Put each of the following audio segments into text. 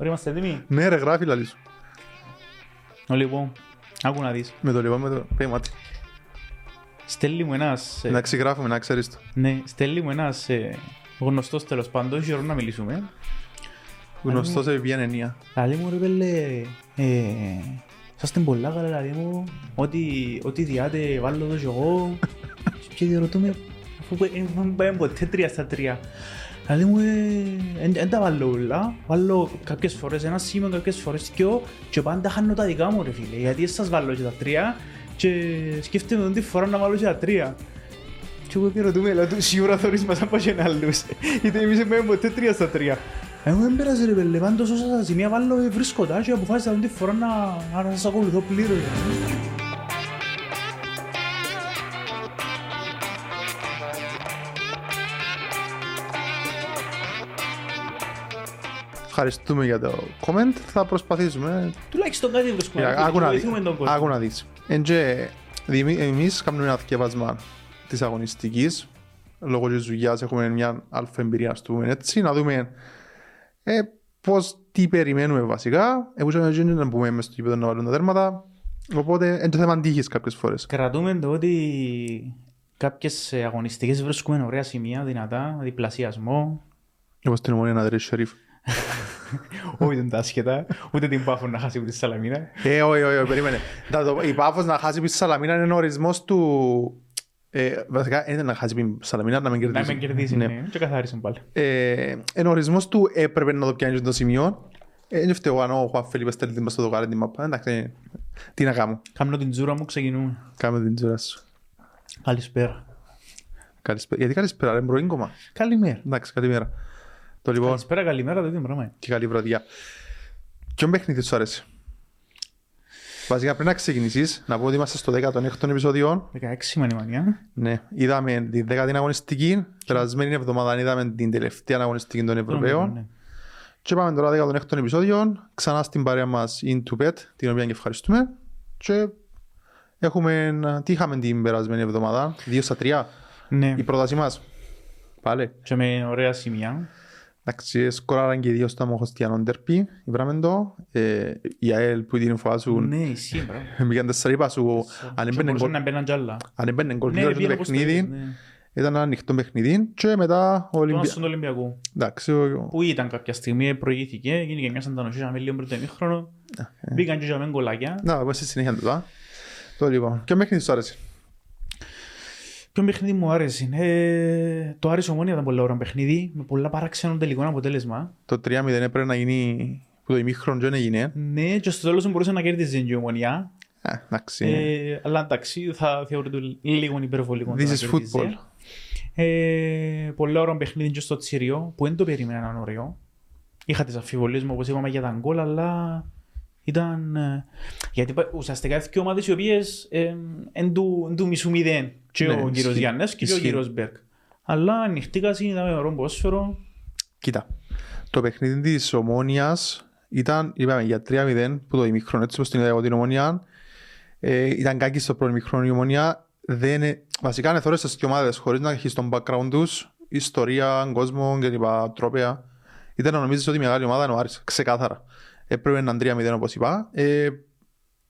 Ωραία, είμαστε έτοιμοι; Ναι ρε γράφει λαλή σου. Ο, Λοιπόν, άκου να δεις. Με το λοιπόν με το πέιματι. Στέλνει μου ένας... ε, Να ξεγράφουμε να ξέρεις το. Ναι, στέλνει μου ένας ε, γνωστός τέλος πάντων, έχει ώρα να μιλήσουμε. Γνωστός σε βιβιάν ενία. Λαλή μου ρε πέλε, ε, είσαστε πολλά καλά λαλή μου, ό,τι, ό,τι διάτε βάλω εδώ και εγώ. και διαρωτούμε, αφού δεν πάμε ποτέ τρία στα τρία. Λαλή μου, δεν τα βάλω όλα, βάλω κάποιες φορές ένα σήμα, κάποιες φορές δυο και πάντα χάνω τα δικά μου ρε φίλε, γιατί δεν σας βάλω και τα τρία και σκέφτομαι τον τη φορά να βάλω και τα τρία. Και εγώ διαρωτούμε, λέω του σίγουρα θωρείς μας από και άλλους, γιατί εμείς δεν πάμε ποτέ τρία στα τρία. Εγώ δεν πέρασε ρε πέλε, πάντως όσα στα σημεία βάλω ε, βρίσκω τα και αποφάσισα τον τη φορά να, να σας ακολουθώ πλήρως. Ευχαριστούμε για το comment. Θα προσπαθήσουμε. Τουλάχιστον κάτι βρίσκουμε, Για- να Άκου να δεις. βοηθούμε τον κόσμο. Άκου να δεις. Εν και δημι- εμείς κάνουμε ένα θκεύασμα της αγωνιστικής. Λόγω της δουλειάς έχουμε μια αλφα εμπειρία ας το πούμε έτσι. Να δούμε ε, πώς, τι περιμένουμε βασικά. Εγώ και να πούμε μες στο γήπεδο να βάλουν τα τέρματα. Οπότε είναι το θέμα τύχης κάποιες φορές. Κρατούμε το ότι κάποιες ε, αγωνιστικές βρίσκουμε ωραία σημεία, δυνατά, διπλασιασμό. Όπως την ομονία να δρέσει Σερίφ. Όχι δεν τα άσχετα, ούτε την πάφο να χάσει ούτε τη Σαλαμίνα. Ε, όχι, όχι, όχι, περίμενε. Τα το- Η Πάφος να χάσει πίσω στη Σαλαμίνα είναι ο ορισμός του... Ε, βασικά, είναι να χάσει πίσω στη Σαλαμίνα, να μην Να κερδίσει. με κερδίσει, ναι. Και καθάρισαν πάλι. Ε, είναι ο ορισμός του έπρεπε να το πιάνεις το σημείο. Ε, είναι φταίω αν ο Χουάν Φελίπε στέλνει την στο δοκάρι την μαπά. Εντάξει, τι να κάνω. Κάμνω την τζούρα μου, ξεκινούμε. Κάμε την τζούρα σου. Καλησπέρα. Καλησπέρα. Γιατί καλησπέρα, ρε πρωί κόμμα. Καλημέρα. Εντάξει, καλημέρα. Το λοιπόν Καλησπέρα, καλημέρα, το ίδιο πράγμα. είναι. και καλή βραδιά. Ποιον παιχνίδι σου άρεσε; Βασικά πριν να ξεκινήσεις, να πω ότι είμαστε στο 16ο επεισόδιο. 16 μανιμανιά. Ναι, είδαμε την 10η αγωνιστική, περασμένη εβδομάδα είδαμε την τελευταία αγωνιστική των Ευρωπαίων. Ναι. Και πάμε τώρα 16ο επεισόδιο, ξανά στην παρέα μας Into Pet, την οποία και ευχαριστούμε. Και έχουμε, τι είχαμε την περασμένη εβδομάδα, 2 στα 3, Ναι. η πρόταση μας; Πάλι. Και με ωραία σημεία. Εντάξει, σκοράραν και οι δύο στο Μοχωστιανό Ντερπι, είπαμε το. Ε, η ΑΕΛ που την φάσουν, Ναι, ισχύει, μπράβο. πήγαν τέσσερα είπα σου, αν Και έμπαινε μπορούσαν γκολ, να μπαίναν κι άλλα. αν έμπαινε γκολ Ναι, γύρω στο πήγαινε όπως παιχνίδι, θέλεις, ναι. ήταν ένα ανοιχτό παιχνίδι και μετά ο Το Ολυμπιακός. στον Ολυμπιακό. Εντάξει, ο- Που ήταν κάποια στιγμή, προηγήθηκε, γίνηκε μια σαντανοσία με λίγο πρώτο ημίχρονο. Μπήκαν και για μεν γκολάκια. Να, εγώ στη συνέχεια του τώρα. Το λοιπόν. Ποιο παιχνίδι σου άρεσε; Ποιο παιχνίδι μου άρεσε. Ε, το Άρης Ομόνια ήταν πολύ ωραίο παιχνίδι, με πολλά παράξενο τελικό αποτέλεσμα. Το 3-0 έπρεπε να γίνει που το ημίχρονο δεν έγινε. Ναι, και στο τέλος μπορούσε να κέρδιζε η Ομόνια. Ε, εντάξει. Ε, αλλά εντάξει, θα θεωρείται λίγο υπερβολικό. This το να is κερδίζει. football. Ε, πολύ ωραίο παιχνίδι και στο Τσιριό, που δεν το περίμενα να είναι ωραίο. Είχα τις αμφιβολίες μου, όπως είπαμε, για τα γκολ, αλλά ήταν... ε, γιατί πα- ουσιαστικά είναι δύο ομάδες οι οποίες ε, εν του, εν του μισού μηδέν. Και Ναι, ο κύριος ισχύει. Γιάννες και ο Ισχύει. κύριος Μπέρκ. Αλλά ανοιχτήκα, είδαμε ωραίο ποδόσφαιρο. Κοίτα. Το παιχνίδι της Ομόνιας ήταν, είπαμε, για 3-0 που το ημίχρονο, έτσι όπως την είδα εγώ την Ομόνια. Ε, ήταν κάκι στο πρώτο ημίχρονο η Ομόνια. Δεν, ε, βασικά είναι θόρες στις ομάδες χωρίς να έχεις τον background τους, ιστορία, κόσμο κλπ. τρόπια. Ήταν να νομίζεις ότι η μεγάλη ομάδα είναι ο Άρης, ξεκάθαρα. Έπρεπε να είναι 3-0 όπως είπα. Ε,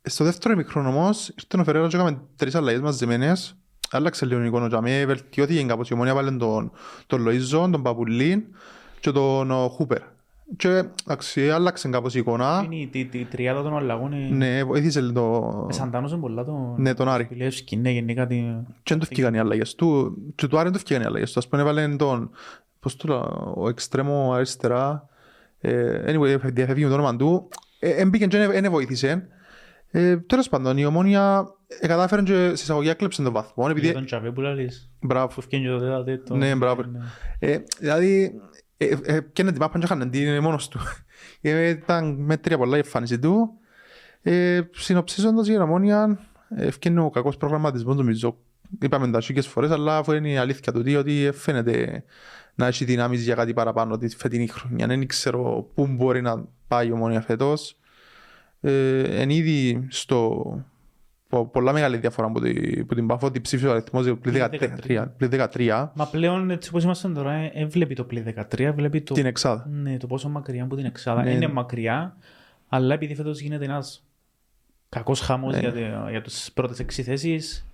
στο δεύτερο ημίχρονο όμως ήρθε ο Φεραίρα και έκαμε τρεις αλλαγές μαζεμένες. Άλλαξε λίγο η εικόνα για μέ, βελτιώθηκε κάπως η Ομόνια, βάλε τον, τον Λοΐζο, τον Παπουλίν και τον ο, Χούπερ. Και εντάξει, άλλαξε κάπως η εικόνα. Είναι η, η, η τριάδα των αλλαγών. ε, Ναι, βοήθησε το... Σαντάνωσε πολλά τον... Ναι, τον Άρη. Πιλεύσκι, ναι, γενικά την... Και δεν του φτιάγαν οι αλλαγές του. Και του Άρη δεν του φτιάγαν οι αλλαγές του. Ας πούμε έβαλε τον... Πώς το λέω, ο εξτρέμο αριστερά. Ε, anyway, διαφεύγει με το όνομα του. Ε, Έμπηκε και δεν βοήθησε. Ε, τέλος πάντων, η Ομόνια ε, κατάφερε και σε εισαγωγή έκλεψε τον βαθμό. Για Επειδή... τον Τσαβέ που λαλείς. Μπράβο. Που φτιάχνει το τέταρτο. Ναι, μπράβο. Ε, δηλαδή, ε, ε, πιάνε την πάπα και είχαν την μόνος του. Ε, ήταν μέτρια πολλά η εμφάνιση του. Ε, συνοψίζοντας για την Ομόνια, ε, ευκαινεί ο κακός προγραμματισμός νομίζω. Είπαμε τα σίγες φορές, αλλά αφού είναι η αλήθεια του τι, ότι φαίνεται να έχει δυνάμεις για κάτι παραπάνω τη φετινή χρονιά. Δεν ξέρω πού μπορεί να πάει η Ομόνια φέτος. Ε, εν ήδη στο πο- πολλά μεγάλη διαφορά από την, από την Πάφο ότι ψήφισε ο αριθμός πλην Πλην 13. πλην 13 Μα πλέον έτσι όπως είμαστε τώρα, ε, ε, βλέπει το πλήν 13, βλέπει το, την εξάδα. ναι, το πόσο μακριά από την Εξάδα. Ναι. Είναι μακριά, αλλά επειδή φέτος γίνεται ένας κακός χαμός Ναι. για, το- για τις πρώτες έξι θέσεις,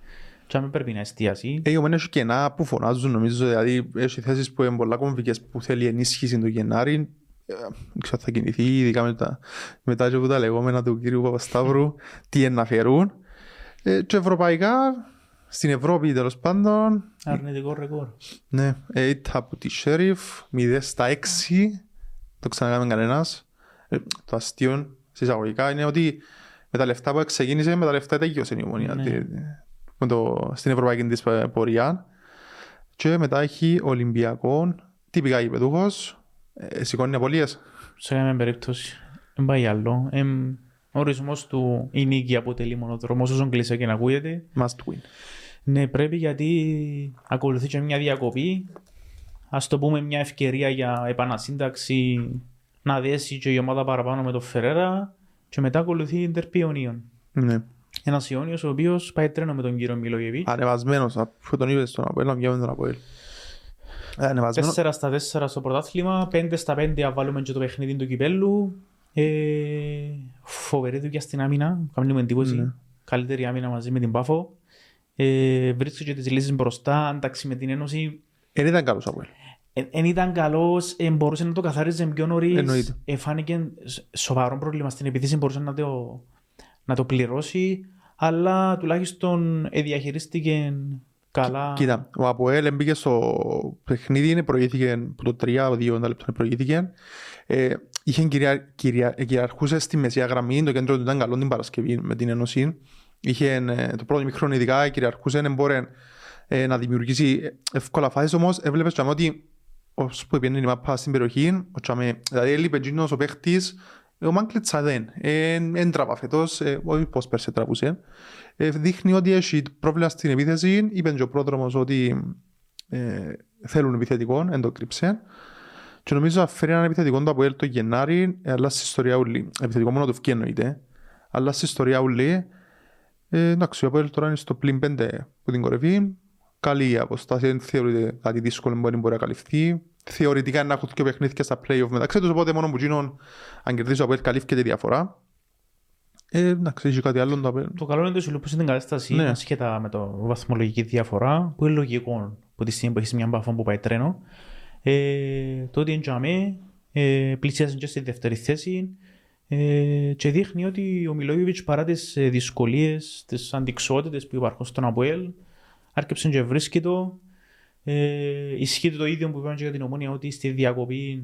και αν πρέπει να εστιάσει. Ε, η Ομόνια έχει κενά που φωνάζουν νομίζω, δηλαδή έχει θέσεις που είναι πολλά κομβικές που θέλει ενίσχυση το Γενάρη. Ε, Δεν ξέρω αν θα κινηθεί, ειδικά μετά, μετά και από τα λεγόμενα του κύριου Παπασταύρου, τι είναι να φέρουν. Ε, και ευρωπαϊκά, στην Ευρώπη τέλος πάντων, Αρνητικό ρεκόρ. ναι, ε, ήττα από τη Sheriff, 0 στα 6, το ξανακάμε κανένας. Ε, το αστείο σε εισαγωγικά είναι ότι με τα λεφτά που ξεκίνησε, με τα λεφτά τελειώσε η ομονία Ναι. Τη- με το, στην ευρωπαϊκή της πορεία. Και μετά έχει Ολυμπιακό, τυπικά γηπεδούχος, ε, σηκώνει απολύες; Σε καμία περίπτωση. Δεν πάει άλλο. Εμ, ο ορισμός του η νίκη αποτελεί μονοδρόμος όσο κλεισέ και να ακούγεται. Must win. Ναι, πρέπει γιατί ακολουθεί και μια διακοπή. Ας το πούμε μια ευκαιρία για επανασύνταξη να δέσει και η ομάδα παραπάνω με τον Φερέρα και μετά ακολουθεί η Ιντερ Πιονίων. Ναι. Ένας Ιόνιος ο οποίος πάει τρένο με τον κύριο Μιλογεβίτ. Ανεβασμένος, αφού τον είπες στον Αποέλ, να βγαίνουμε τον Αποέλ. Ε, Ανεβασμένος. 4 στα 4 στο πρωτάθλημα, 5 στα 5 αν βάλουμε και το παιχνίδι του κυπέλου. Ε, φοβερή δουλειά στην άμυνα, κάνουμε εντύπωση. Ναι. Καλύτερη άμυνα μαζί με την Πάφο. Ε, βρίσκει και τις λύσεις μπροστά, αντάξει με την Ένωση. Δεν ήταν καλός Αποέλ. Εν ήταν καλός, ε, μπορούσε να το καθάριζε πιο νωρίς. Εννοείται. Ε, φάνηκε σ- σοβαρό πρόβλημα στην επίθεση, μπορούσε να το, να το πληρώσει. Αλλά τουλάχιστον ε, διαχειρίστηκε καλά. Κοίτα, ο Αποέλ μπήκε στο παιχνίδι, είναι προηγήθηκε από το 3-2 λεπτό προηγήθηκε. Ε, είχε κυρια, κυρια, ε, κυριαρχούσε στη μεσαία γραμμή, το κέντρο του ήταν καλό την Παρασκευή με την Ένωση. Είχε ε, το πρώτο μικρό ειδικά, κυριαρχούσε, δεν μπορεί ε, να δημιουργήσει εύκολα φάσεις όμως έβλεπες και ότι ως που πήγαινε η μάπα στην περιοχή, ο Τσάμε, δηλαδή έλειπε εκείνος ο παίχτης, ο Μάνκλητσα δεν, δεν τραβά φέτος, ε, όχι πως πέρσε τραβούσε. Ε, δείχνει ότι έχει πρόβλημα στην επίθεση, είπε και ο πρόδρομος ότι ε, θέλουν επιθετικό, δεν το κρύψε. Και νομίζω να φέρει έναν επιθετικό το Αποέλ το Γενάρη, ε, αλλά στην ιστορία ούλη. Επιθετικό μόνο του φκεί εννοείται. Αλλά στην ιστορία ούλη, ε, εντάξει, ο Αποέλ τώρα είναι στο πλήν 5 που την κορυφή. Καλή η αποστάση, δεν θεωρείται κάτι δύσκολο που δεν μπορεί να καλυφθεί. Θεωρητικά είναι να έχουν και παιχνίδια στα play-off μεταξύ τους, οπότε μόνο που γίνουν, αν κερδίσει ο Αποέλ καλύφθηκε τη διαφορά. Ε, εντάξει, έχει κάτι άλλο το Αποέλ. Το καλό είναι ότι σου λείπει στην κατάσταση Ναι. ασχετά με το βαθμολογική διαφορά, που είναι λογικό που τη στιγμή που έχεις μια μπαφό που πάει τρένο. Ε, το ότι εντιαμέ ε, πλησιάζει και στη δεύτερη θέση ε, και δείχνει ότι ο Μιλόγεβιτς παρά τις ε, δυσκολίες, τις αντικσότητες που υπάρχουν στον Αποέλ άρκεψε και βρίσκει το. Ε, ισχύει το ίδιο που είπαμε και για την ομόνια ότι στη διακοπή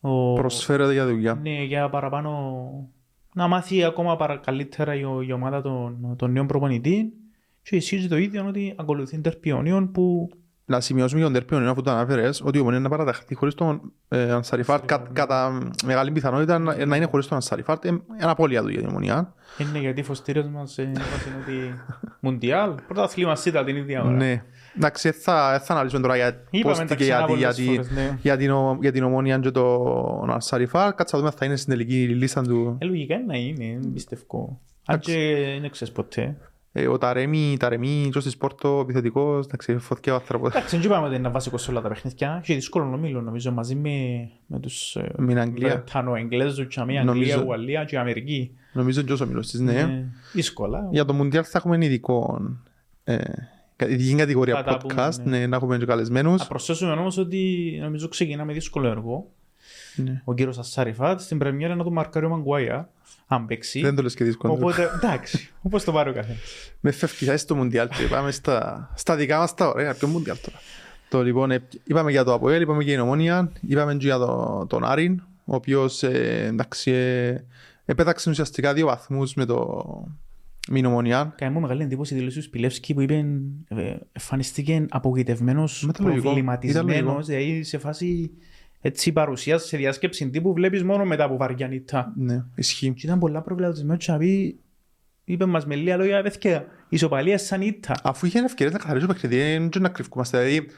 ο, Προσφέρεται για δουλειά. ναι, για παραπάνω να μάθει ακόμα παρα, καλύτερα η, ο- η ομάδα των, των νέων προπονητή και ισχύει το ίδιο ότι ακολουθεί τερπιονίων που να σημειώσουμε για τον Τερπιόν, αφού το αναφέρες, ότι η Ομονία να παραταχθεί χωρίς τον ε, Ανσαριφάρτ, κα, κατά μεγάλη πιθανότητα να, να είναι χωρίς τον Ανσαριφάρτ, ε, ένα απώλεια του για την Ομονία. είναι γιατί φωστήριος μας ε, είπατε ότι Μουντιάλ, πρωταθλήμα ήταν την ίδια ώρα. Ναι. Εντάξει, δεν θα, δεν θα αναλύσουμε τώρα για πώς Είπαμε τα και ξανά για, για, πολλές τη- φορές, ναι. για, την, ο- για την Ομονία και τον Ανσαριφάρτ. Κάτσα να δούμε αν θα είναι στην τελική λίστα του. Ε, λογικά είναι να είναι, δεν πιστεύω. Αν και δεν ξέρεις ποτέ. Ε, ο Ταρέμι, Ταρέμι, και ο Σπόρτο, επιθετικός, εντάξει, φωτιά ο άνθρωπος. Εντάξει, δεν είπαμε ότι είναι βάσικο σε όλα τα παιχνίδια. Και δύσκολο νομίζω, νομίζω μαζί με, με τους ε, Με την Αγγλία. Βρετανο-Εγγλέζους και με Νομίζω- Αγγλία, Ουαλία και Αμερική. Νομίζω και όσο μιλώ στις, ναι. Ε, Δύσκολα. Για το Μουντιάλ θα έχουμε ειδικό, ε, ειδική κατηγορία Θα τα πούμε, podcast, ναι. ναι, να έχουμε και καλεσμένους. Να προσθέσουμε όμως ότι νομίζω ξεκινάμε δύσκολο έργο. Ναι. Ο κύριος Ασάριφατ στην πρεμιέρα να του μαρκάρει ο Μαγκουάια, αν παίξει. Δεν το λες και δύσκολο. Οπότε, εντάξει, όπως το πάρει ο καθένας. Με φεύγει, θα είσαι στο Μουντιάλ και πάμε στα, στα δικά μας τα ωραία, ποιο Μουντιάλ τώρα. Το λοιπόν, ε, είπαμε για το Αποέλ, είπαμε για την Ομόνια, είπαμε και για το, τον Άρην, ο οποίος ε, εντάξει, ε, επέταξε ουσιαστικά δύο βαθμούς με το με την Ομόνια. Κάνει μου μεγάλη εντύπωση η δήλωση του Σπιλεύσκη που είπε ε, εμφανίστηκε απογοητευμένος, Μετά λογικό. Ήταν προβληματισμένος, λογικό. δηλαδή σε φάση έτσι παρουσία σε διάσκεψη τύπου βλέπεις μόνο μετά από βαριά νύχτα. Ναι, ισχύει. Και ήταν πολλά προβληματισμένος και να πει, είπε μας με λίγα λόγια, παιδιά, ισοπαλία σαν νύχτα. Αφού είχε ευκαιρίες να καθαρίσει το παιχνίδι, δεν να κρυφκούμαστε. Δηλαδή,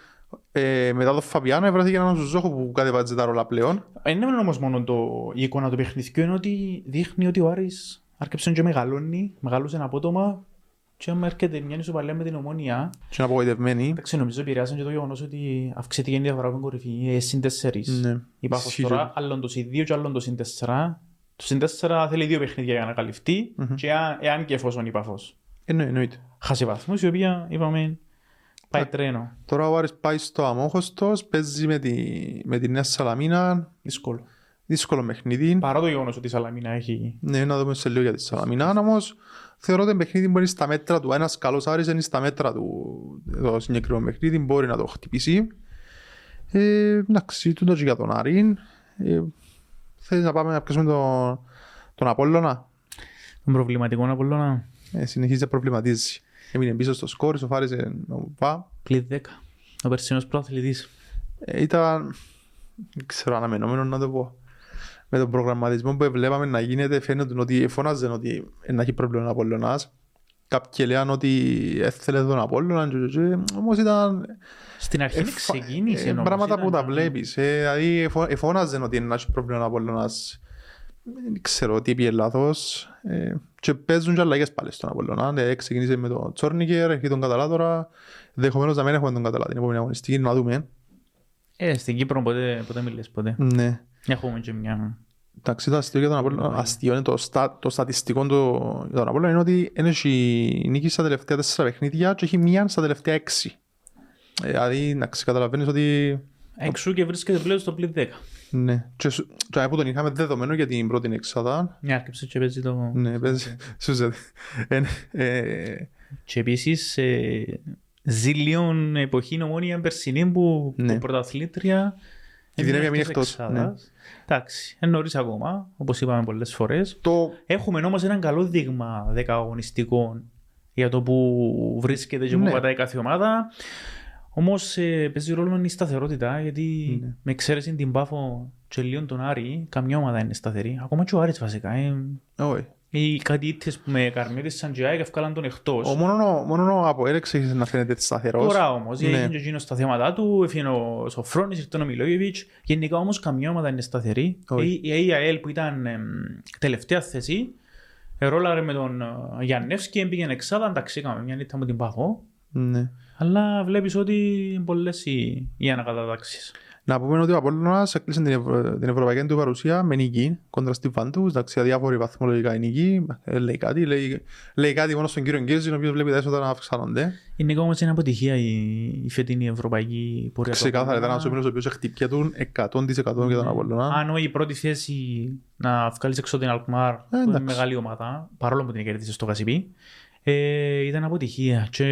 ε, μετά το Φαβιάνο έβρασε έναν Ζουζόχο που κατεβάζει τα ρόλα πλέον. Δεν είναι όμως μόνο το, η εικόνα του παιχνιδιού, είναι ότι δείχνει ότι ο Άρης άρχισε και μεγαλώνει, μεγαλούσε απότομα και άμα έρχεται μια ισοπαλία με την ομόνια, Και είναι απογοητευμένοι. εντάξει νομίζω επηρεάσαν και το γεγονός ότι αυξήθηκε η διαφορά από την κορυφή, ε, συν τέσσερις. Ναι. Η Πάφος Ισχύει τώρα, και- άλλον το συν δύο και άλλον το συν τέσσερα. Το συν τέσσερα θέλει δύο παιχνίδια για να καλυφθεί Μμμ. και εάν- εάν και εφόσον η Πάφος Εννοεί- εννοείται. χάσει βαθμούς, η οποία είπαμε πάει τρένο. Τώρα ο Άρης πάει στο Αμόχωστος, παίζει με τη, με τη Νέα Σαλαμίνα, Δύσκολο. Δύσκολο παιχνίδι. Παρά το γεγονός ότι η Σαλαμίνα έχει Ναι, να δούμε σε λίγο για τη Σαλαμίνα. Όμως θεωρώ ότι το παιχνίδι μπορεί στα μέτρα του. Ένας καλός Άρης είναι στα μέτρα του. Το συγκεκριμένο παιχνίδι μπορεί να το χτυπήσει. Ε, εντάξει, τούτο και για τον Άρη. Ε, θέλεις να πάμε να πιάσουμε τον, τον Απόλλωνα; τον προβληματικό Απολλώνα. Ε, συνεχίζει να προβληματίζει. Έμεινε πίσω στο σκόρ, σοφάρισε ο Πα. Πλην 10. Ο περσινός προαθλητής. Ε, ήταν, δεν ξέρω, αναμενόμενο να το πω. Με τον προγραμματισμό που βλέπαμε να γίνεται, φαίνεται ότι φώναζε ότι να έχει πρόβλημα ο Απόλλωνας. Κάποιοι λέγανε ότι έθελε τον Απόλλωνα, και- και- και, όμως ήταν Στην αρχή εφα- ξεκίνησε. ε, όμως, πράγματα που ήταν- τα βλέπεις. Ε, δηλαδή εφο- εφώναζε ότι να έχει πρόβλημα ο Απόλλωνας. Δεν ξέρω τι πήγε λάθος. Ε, και παίζουν και αλλαγές πάλι στον Απόλλωνα. Ε, ξεκίνησε με τον Τσόρνικερ, έχει τον Καταλά τώρα. Δεχομένως να μην έχουμε τον Καταλά την επόμενη αγωνιστική, να δούμε. Ε, στην Κύπρο ποτέ, ποτέ μιλές ποτέ. Ναι. Έχουμε και μια... Εντάξει, το αστείο για τον Απόλλωνα, αστείο είναι το, στα, το στατιστικό του για τον Απόλλωνα είναι ότι είναι έχει νίκη στα τελευταία τέσσερα παιχνίδια και έχει μία στα τελευταία έξι. Ε, Δηλαδή, εντάξει, καταλαβαίνεις ότι Εξού και βρίσκεται πλέον στο πλην 10. ναι. Και, σου- και από τον είχαμε δεδομένο για την πρώτη εξάδα. Μια άρκεψε και παίζει το... Ναι, παίζει. Σούζεται. Ε, ε, Και επίσης ε, ζήλιον εποχή νομόνια περσινή που, Ναι. που πρωταθλήτρια Η έμεινε δυνάμει εκτός είναι εκτός, εξάδας. Εντάξει, είναι νωρίς ακόμα, όπως είπαμε πολλές φορές. το, Έχουμε όμως έναν καλό δείγμα δεκαγωνιστικών για το που βρίσκεται και που Ναι. πατάει κάθε ομάδα. Όμως ε, παίζει ρόλο η σταθερότητα γιατί Ναι. με εξαίρεση την Πάφο και λίγο τον Άρη, καμιά ομάδα είναι σταθερή. Ακόμα και ο Άρης βασικά. Ε, όχι. Οι κάτι ήττες που με καρμίτες και ΑΕΚ ευκάλαν τον εκτός. Ο μόνο, ο- μόνο ο Αποέλεξ έχει να φαίνεται έτσι σταθερός. Τώρα όμως, Ναι. έγινε και εκείνος στα θέματα του, έφυγε ο Σοφρόνης, ήρθε ο Μιλόγεβιτς. Γενικά όμως καμιά ομάδα είναι σταθερή. Όχι. Η, η ΑΕΛ που ήταν εμ, τελευταία θέση, ρόλαρε με τον ε, Γιαννεύσκη, πήγαινε εξάδα, εντάξει, έκαμε μια νύχτα με την Πάχο. Ναι. Αλλά βλέπεις ότι είναι πολλές οι, οι ανακατατάξεις. Να πούμε ότι ο Απόλλωνας έκλεισε την, Ευρω... την ευρωπαϊκή του παρουσία με νίκη κόντρα στη Βαντούς. Εντάξει, αδιάφορη βαθμολογικά η νίκη. Ε, λέει κάτι, λέει, λέει κάτι μόνο στον κύριο Γκίζη, ο οποίος βλέπει τα έσοδα να αυξάνονται. Είναι όμως είναι αποτυχία η, η φετινή ευρωπαϊκή πορεία. του Ξεκάθαρα ήταν Απόλλωνα. ένας όμιλος ο οποίος χτυπιά του 100% για τον Απόλλωνα. Αν όχι η πρώτη θέση να βγάλεις έξω την Αλκμάρ, που είναι εντάξει. μεγάλη ομάδα, παρόλο που την κέρδισε στο Κασιπί, ε, ήταν αποτυχία. Και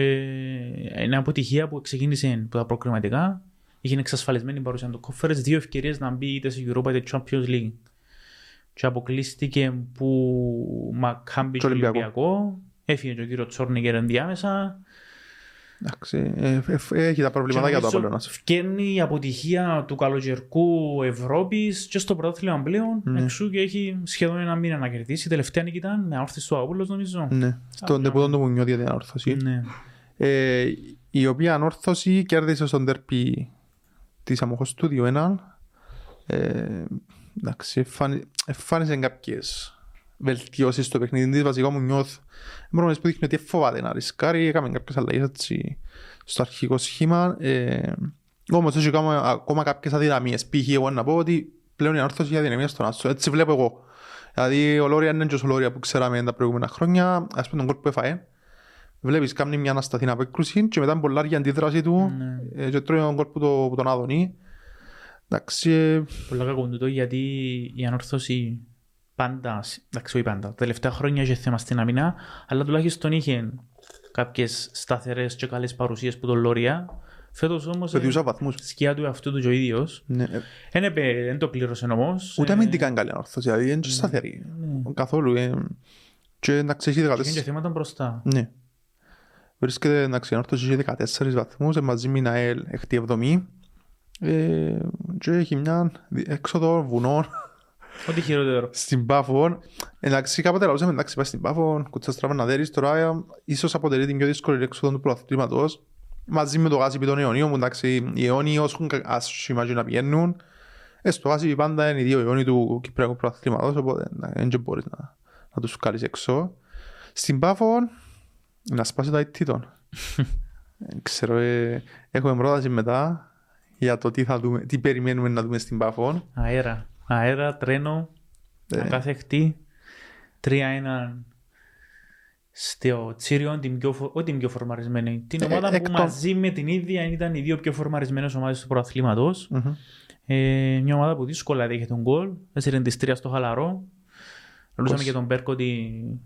είναι αποτυχία που ξεκίνησε από τα προκριματικά. Είχε εξασφαλισμένη η παρουσία του Conference, δύο ευκαιρίες να μπει είτε σε Europa είτε Champions League. Και αποκλείστηκε που Μακάμπι και Και Ολυμπιακό. Ολυμπιακό. Έφυγε και ο κύριος Τσόρνικερ ενδιάμεσα. Εντάξει, ε, ε, ε, έχει τα προβλήματα για το Απόλλωνας. Φκένει η αποτυχία του καλοκαιρικού Ευρώπης και στο πρωτάθλημα πλέον. Ναι. Εξού και έχει σχεδόν ένα μήνα να κερδίσει. Η τελευταία νίκη ήταν με όρθιο του Απόλλωνας νομίζω. Ναι, στον Απλά. τεπούτο του Μουνιώτη για την ανόρθωση. Ναι. Ε, η οποία ανόρθωση κέρδισε στον τέρπι της Αμοχώς του 2-1. Ε, εντάξει, εμφάνι- εμφάνισε κάποιες βελτιώσεις στο παιχνίδι της. Βασικά μου νιώθω. Μπορούμε να σου δείχνει ότι φοβάται να ρισκάρει. Έκαμε κάποιες αλλαγές έτσι, στο αρχικό σχήμα. Ε, όμως έχει ακόμα, ακόμα κάποιες αδυναμίες. Π.χ. εγώ να πω ότι πλέον η ανόρθωση έχει αδυναμία στον άσο. Έτσι βλέπω εγώ. Δηλαδή ο Λόρια είναι και ο Λόρια που ξέραμε τα προηγούμενα χρόνια. Ας πούμε τον κόλ που έφαε. Βλέπεις κάνει μια ανασταθή απέκρουση και μετά πολλά η αντίδραση του Ναι. ε, και τρώει τον κόλ που, το, που τον άδωνει. Εντάξει, ε, Πολλά κακό τούτο γιατί η ανόρθωση πάντα, εντάξει όχι πάντα, τα τελευταία χρόνια είχε θέμα στην αμυνά, αλλά τουλάχιστον είχε κάποιες σταθερές και καλές παρουσίες που τον Λόρια. Φέτος όμως πετύχουσα βαθμούς. σκιά του εαυτού του και ο ίδιος. Ναι. ε, Δεν επέ- δεν το πλήρωσε όμως. Ούτε Ε, αμυντικά είναι καλή ανόρθωση, δηλαδή είναι και σταθερή. Καθόλου. ε, Και εντάξει, έχει και είχε και 14. θέματα μπροστά. Ναι. Βρίσκεται εντάξει, η ανόρθωση έχει 14 βαθμούς, ε, μαζί με την ΑΕΛ έχτη 70. Ε, και έχει μια δι- έξοδο βουνών Ό,τι χειρότερο. στην Πάφο. Εντάξει, κάποτε λαούσαμε, εντάξει, πάει στην Πάφο, κουτσά στραβά να δέρεις, τώρα ε, ίσως αποτελεί την πιο δύσκολη έξοδο του πρωταθλήματος. Μαζί με το γάσιπι των αιωνίων, που εντάξει, οι αιώνιοι όσο έχουν κα- άσχημα και να πηγαίνουν, ε, στο γάσιπι πάντα είναι οι δύο αιώνιοι του Κυπριακού πρωταθλήματος, οπότε ναι, δεν και μπορείς να, να τους βγάλεις έξω. Στην Πάφο να σπάσει το IT των. Ε, Ξέρω, ε, έχουμε πρόταση μετά για το τι, θα δούμε, τι περιμένουμε να δούμε στην Πάφο. Αέρα. Αέρα, τρένο, Ε. ακάθεκτη. 3-1 στο Τσίριον, την πιο, φο- όχι την πιο φορμαρισμένη. Την Ε, ομάδα εκ που των- μαζί με την ίδια ήταν οι δύο πιο φορμαρισμένες ομάδες του προαθλήματος. Μμμ. Ε, μια ομάδα που δύσκολα δέχεται τον γκολ. Έσυρε τις τρία στο χαλαρό. Λούσαμε Πώς; και τον Πέρκο ότι εν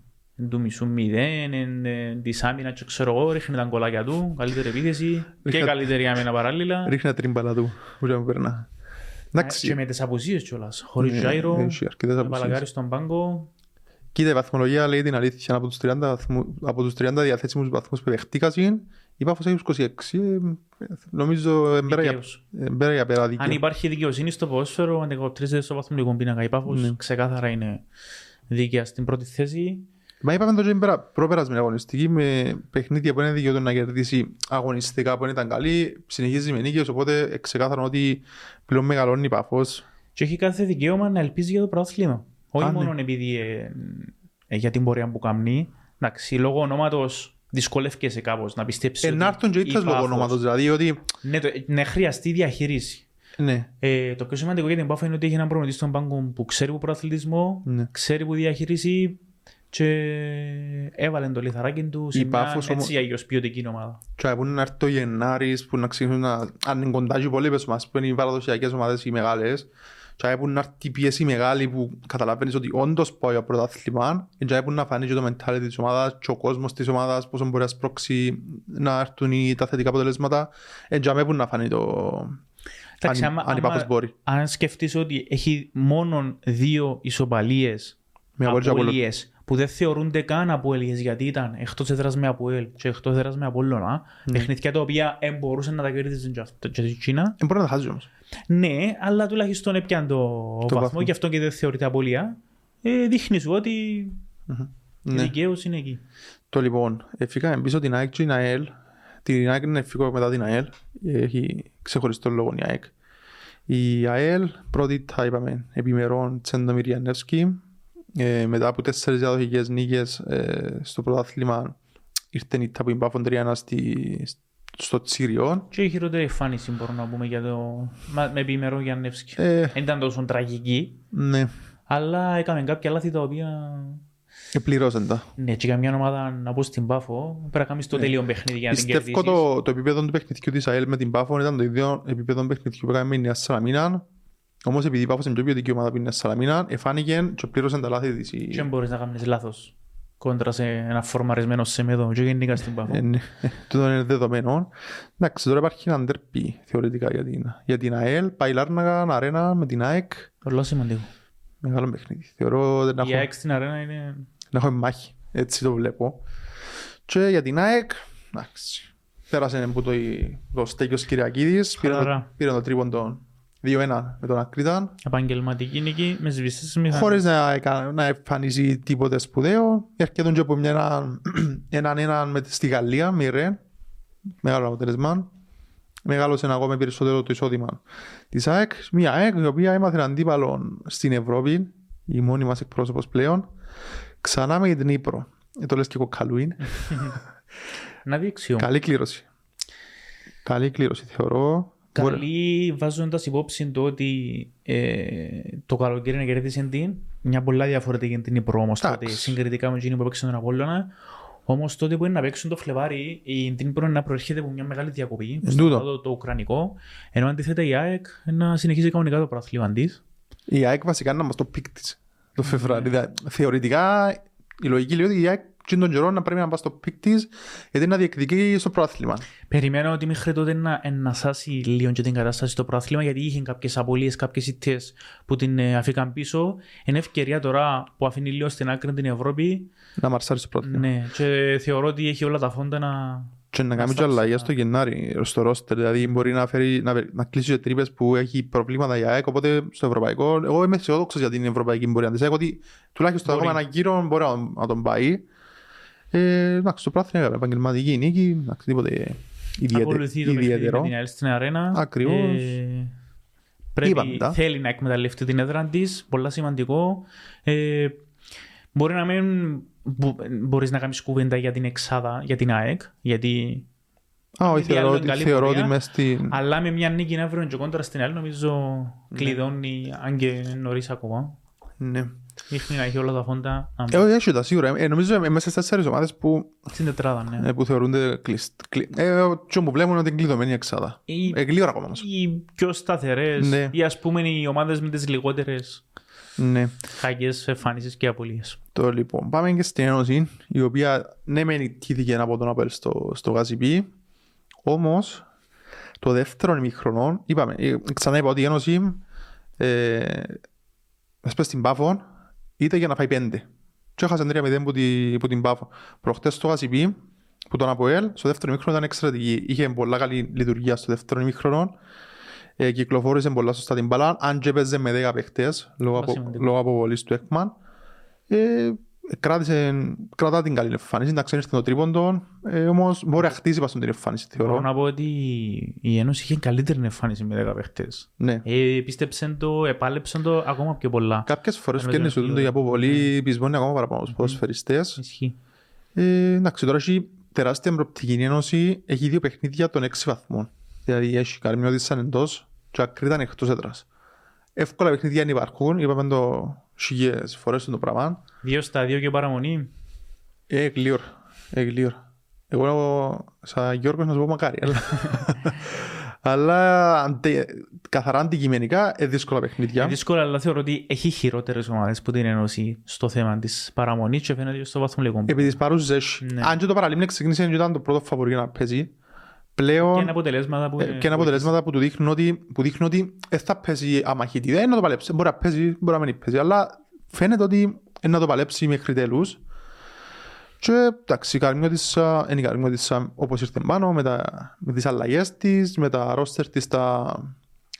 του μισού μηδέν, εν, εν, της άμυνας και ξέρω εγώ, ρίχνει τα γκολάκια του, καλύτερη επίθεση και Ρίχνε- καλύτερη άμυνα παράλληλα. Ρίχνει τα τρίμπαλα του. Που δεν μου περνά. Ε, Εντάξει. Και με τις απουσίες κιόλας. Χωρίς Ναι, Τζάιρο, έχει αρκετές απουσίες. Παλαγκάρη στον πάγκο. Κοίτα, η βαθμολογία λέει την αλήθεια. Από τους 30, βαθμού- από τους 30 διαθέσιμους βαθμούς που δεχτήκασαν, η Πάφος έχει τους 26. ε, Νομίζω εμπέρα για, Δικαίως. εμπέρα για πέρα δίκαιο. Αν υπάρχει δικαιοσύνη στο ποδόσφαιρο, αντικατοπτρίζεται στο βαθμολογικό πίνακα. Η Πάφος Ναι. ξεκάθαρα είναι δίκαια στην πρώτη θέση. Μα είπαμε το και πέρα, προπερασμένη αγωνιστική με παιχνίδια που είναι δικαιωτό να κερδίσει αγωνιστικά που δεν ήταν καλή, συνεχίζει με νίκες, οπότε ξεκάθαρο ότι πλέον μεγαλώνει η Πάφος. Και έχει κάθε δικαίωμα να ελπίζει για το πρωτάθλημα. Όχι Α, ναι. μόνο επειδή ε, ε, για την πορεία που κάνει. Εντάξει, λόγω ονόματος δυσκολεύκεσαι κάπως να πιστέψεις. Ε, να έρθουν και ήττες λόγω ονόματος, δηλαδή ότι Ναι, το, ναι, χρειαστεί διαχείριση. ναι, Ε, το πιο σημαντικό για την Πάφα είναι ότι έχει έναν προμηθευτή στον πάγκο που ξέρει που προαθλητισμό, ναι. ξέρει που διαχείριση και έβαλε το λιθαράκι του σε Η μια Πάφος όμως- έτσι αγιώς ποιοτική ομάδα. Και που να έρθει το Γενάρης που να ξεκινούν να... Αν είναι κοντά και οι υπόλοιπες μας που είναι οι παραδοσιακές ομάδες οι μεγάλες και που να έρθει η πίεση μεγάλη που καταλαβαίνεις ότι όντως πάει για πρωτάθλημα και που να φανεί και το mentality της ομάδας και ο κόσμος της ομάδας πόσο μπορεί να σπρώξει να έρθουν οι- τα θετικά αποτελέσματα και που να φανεί το... Εντάξει, αν, άμα- αν η άμα- Πάφος μπορεί. Αν σκεφτείς ότι έχει μόνο δύο ισοπαλίες Με Απόλλωνα και Απόλλωνα. απολύες που δεν θεωρούνται καν απολύες γιατί ήταν εκτός έδρας με Αποέλ και εκτός έδρας με Απόλλωνα Ναι. παιχνίδια τα οποία ε, μπορούσαν να τα κερδίσουν και αυτό- και η Κίνα Δεν μπορεί να τα χάσεις όμως. ναι, αλλά τουλάχιστον έπιαν το, βαθμό, βαθμό. και αυτό και δεν θεωρείται απολύα ε, δείχνεις σου ότι η Ναι. δικαίωση είναι εκεί Το λοιπόν, έφυγαμε πίσω την ΑΕΚ και την ΑΕΛ. Την ΑΕΚ είναι φύγω μετά την ΑΕΛ. Έχει ξεχωριστό λόγο η ΑΕΚ. Η ΑΕΛ πρώτη τα είπαμε επιμερών Τσέντομιρ Ιαννεύσκη. Ε, μετά από τέσσερις διαδοχικές νίκες ε, στο πρωτάθλημα ήρθε η Ταπου Ιμπάφον 3-1 στη, στο Τσίριο. και η χειρότερη εμφάνιση μπορούμε να πούμε για το, μα- με επιμερό Γιάννευσκη Ε, δεν ήταν τόσο τραγική ναι, αλλά έκαμε κάποια λάθη τα οποία επληρώσαν τα. Ναι, και για μια ομάδα να πω στην Πάφο, πρέπει να κάνεις το τέλειο παιχνίδι για να την Ναι. Πιστεύω κερδίσεις. το, το επίπεδο του παιχνιδιού της ΑΕΛ με την Πάφο ήταν το ίδιο επίπεδο παιχνιδιού που έκαμε με η Νέα Σαλαμίνα. Όμως επειδή η Πάφος είναι πιο ποιοτική ομάδα που είναι η Νέα Σαλαμίνα, εφάνηκε και πλήρωσαν τα λάθη της. η- Και δεν μπορείς να κάνεις λάθος κόντρα σε ένα φορμαρισμένο σεμέδο και γενικά στην Πάφο. Ε, ναι, Τούτο είναι δεδομένο. Εντάξει, τώρα υπάρχει ένα ντερπι θεωρητικά για την, για την ΑΕΛ. Πάει Λάρναγα, αρένα με την ΑΕΚ. Πολύ σημαντικό. Μεγάλο παιχνίδι. Θεωρώ ότι να Η έχω, ΑΕΚ στην αρένα είναι... να έχω μάχη. Έτσι το βλέπω. Και για την ΑΕΚ, εντάξει. Πέρασε από το, το Στέκιος Κυριακίδης. Πήρε το, Χαλαρά. πήρε το τρίπον τον 2-1 με τον Ακρίταν. Επαγγελματική νίκη με σβήσεις μηχανές. Χωρίς να, εκα- να εμφανίσει τίποτε σπουδαίο. Έρχεται και από μια έναν έναν, έναν με, στη Γαλλία, μοιρέ. Μεγάλο αποτέλεσμα. Μεγάλωσε ακόμα με περισσότερο το εισόδημα της ΑΕΚ. Μια ΑΕΚ η οποία έμαθε αντίπαλο στην Ευρώπη, η μόνη μας εκπρόσωπος πλέον. Ξανά με την Ήπρο. Ε, το λες και κοκκαλούιν. Να δείξει όμως. Καλή κλήρωση. Καλή κλήρωση θεωρώ. Μπορεί- Καλή βάζοντας υπόψη το ότι ε, το καλοκαίρι να κερδίσει την μια πολλά διαφορετική την Υπρό όμως τότε Εντάξει. συγκριτικά με εκείνη που έπαιξε τον Απόλλωνα όμως τότε που είναι να παίξουν το Φλεβάρι η την Υπρό είναι να προέρχεται από μια μεγάλη διακοπή Εν στο τούτο. το, το Ουκρανικό ενώ αντίθετα η ΑΕΚ να συνεχίζει κανονικά το πρωτάθλημα της Η ΑΕΚ βασικά είναι να μας το πικ της το Φεβράρι. Δηλαδή, θεωρητικά η λογική λέει ότι η ΑΕΚ και τον καιρό να πρέπει να πάει στο peak της γιατί να διεκδικεί στο πρωτάθλημα. Περιμένω ότι μέχρι τότε εννά σάσει λίγο και την κατάσταση στο πρωτάθλημα γιατί είχε κάποιες απώλειες, κάποιες ήττες που την ε, αφήκαν πίσω. Είναι ευκαιρία τώρα που αφήνει λίγο στην άκρη την Ευρώπη Να μαρσάρει στο πρωτάθλημα. Ναι, και θεωρώ ότι έχει όλα τα φόντα να... Και να κάνει και στάψει, αλλαγές να- στο Γενάρη, στο ρόστερ. Δηλαδή μπορεί να, φέρει, να, να κλείσει και τρύπες που έχει προβλήματα για ΑΕΚ. Οπότε στο ευρωπαϊκό, εγώ είμαι αισιόδοξος για την ευρωπαϊκή πορεία της ΑΕΚ ότι τουλάχιστον Μπορεί. ακόμα ένα γύρο μπορεί να, να τον πάει. Ε, εντάξει, στο πρόθλημα έκαμε επαγγελματική νίκη, εντάξει, τίποτε ιδιαίτερο. Ακολουθεί το παιχνίδι με ιδιαίτερο. την ΑΕΛ στην αρένα. Ακριβώς. Ε, πρέπει, Είπαμε τα. θέλει να εκμεταλλευτεί την έδρα της. Πολλά σημαντικό. Ε, Μπορεί να μην μπο- μπορείς να κάνεις κουβέντα για την εξάδα, για την ΑΕΚ, γιατί... Α, όχι, Γιατί θεωρώ, άλλο ότι- είναι καλή θεωρώ πορεία. ότι μες στην... Αλλά με μια νίκη αύριο και κόντρα στην άλλη νομίζω Ναι. κλειδώνει, αν και νωρίς ακόμα. Ναι. Δείχνει να έχει όλα τα φόντα α, Ε, όχι, έχει τα σίγουρα. Ε, νομίζω ε, μέσα στις τέσσερις ομάδες που, στην τετράδα. Ναι. ε, που θεωρούνται κλειστ... κλει- Ε, τι που βλέπουν ότι είναι κλειδωμένη η εξάδα. Οι, Ε, γλύωρα ακόμα όμως. οι πιο σταθερές Ναι. ή ας πούμε οι ομάδες με τις λιγότερες Ναι. χαγές εμφάνισεις και απολύες. Το λοιπόν, πάμε και στην Ένωση, η οποία ναι μεν ιτήθηκε από τον Απέλ στο, στο Γαζιπί, όμως το δεύτερο ημιχρονό, είπαμε, ε, ξανά είπα ότι η Ένωση ε, έσπε στην Πάφο, είτε για να φάει πέντε. Και έχασε 3-0 που, τη, που την Πάφο. Προχτές στο Γαζιπί, που τον Αποέλ, στο δεύτερο ημίχρονο ήταν εξαιρετική. Είχε πολλά καλή λειτουργία στο δεύτερο ημίχρονο. Ε, κυκλοφόρησε πολλά σωστά την μπάλα, αν και έπαιζε με 10 παίχτες, λόγω, Πολλά απο, σημαντικό. λόγω αποβολής του Έκμαν. Ε, κράτησε, κρατά την καλή εμφάνιση, εντάξει ήρθε το τρίποντο, ε, όμως μπορεί να χτίσει πας την εμφάνιση, Μπορώ θεωρώ. να πω ότι η Ένωση είχε καλύτερη εμφάνιση με 10 παίχτες. Ναι. Ε, πίστεψε το, επάλεψε το ακόμα πιο πολλά. Κάποιες φορές Νομίζω φτιάχνει είναι σου το η πιο- αποβολή πεισμόνει ακόμα παραπάνω στους ποδοσφαιριστές. Ισχύει. Ε, εντάξει, τώρα έχει τεράστια προοπτική η Ένωση, έχει δύο παιχνίδια των 6 βαθμών. Δηλαδή έχει Καρμιώτη σαν εντός και Ακρίτα είναι εκτός έδρας. Εύκολα παιχνίδια δεν υπάρχουν, είπαμε το χιλιές φορές το πράγμα. Δύο στα δύο και παραμονή. Ε, γλύωρα, ε, γλύωρα. Εγώ σαν Γιώργος να σου πω μακάρι, αλλά... αλλά αντε, καθαρά αντικειμενικά είναι δύσκολα παιχνίδια. Είναι δύσκολο, αλλά θεωρώ ότι έχει χειρότερες ομάδες που την Ένωση στο θέμα της παραμονής και φαίνεται και στο βαθμολογικό. Επί της παρούσης έχει. Ναι. Αν και το παραλίμνη ξεκίνησε και ήταν το πρώτο φαβορή για να παίζει, πλέον Και είναι αποτελέσματα που. ε, και είναι αποτελέσματα που του δείχνουν ότι, που δείχνουν ότι δεν θα παίζει αμαχητή. Δεν είναι να το παλέψει. Μπορεί να παίζει, μπορεί να μην παίζει. Αλλά φαίνεται ότι είναι να το παλέψει μέχρι τέλους. Και εντάξει, η Καρμιώτης α, είναι η Καρμιώτης α, όπως ήρθε πάνω με, τα, με τις αλλαγές της, με τα ρόστερ της τα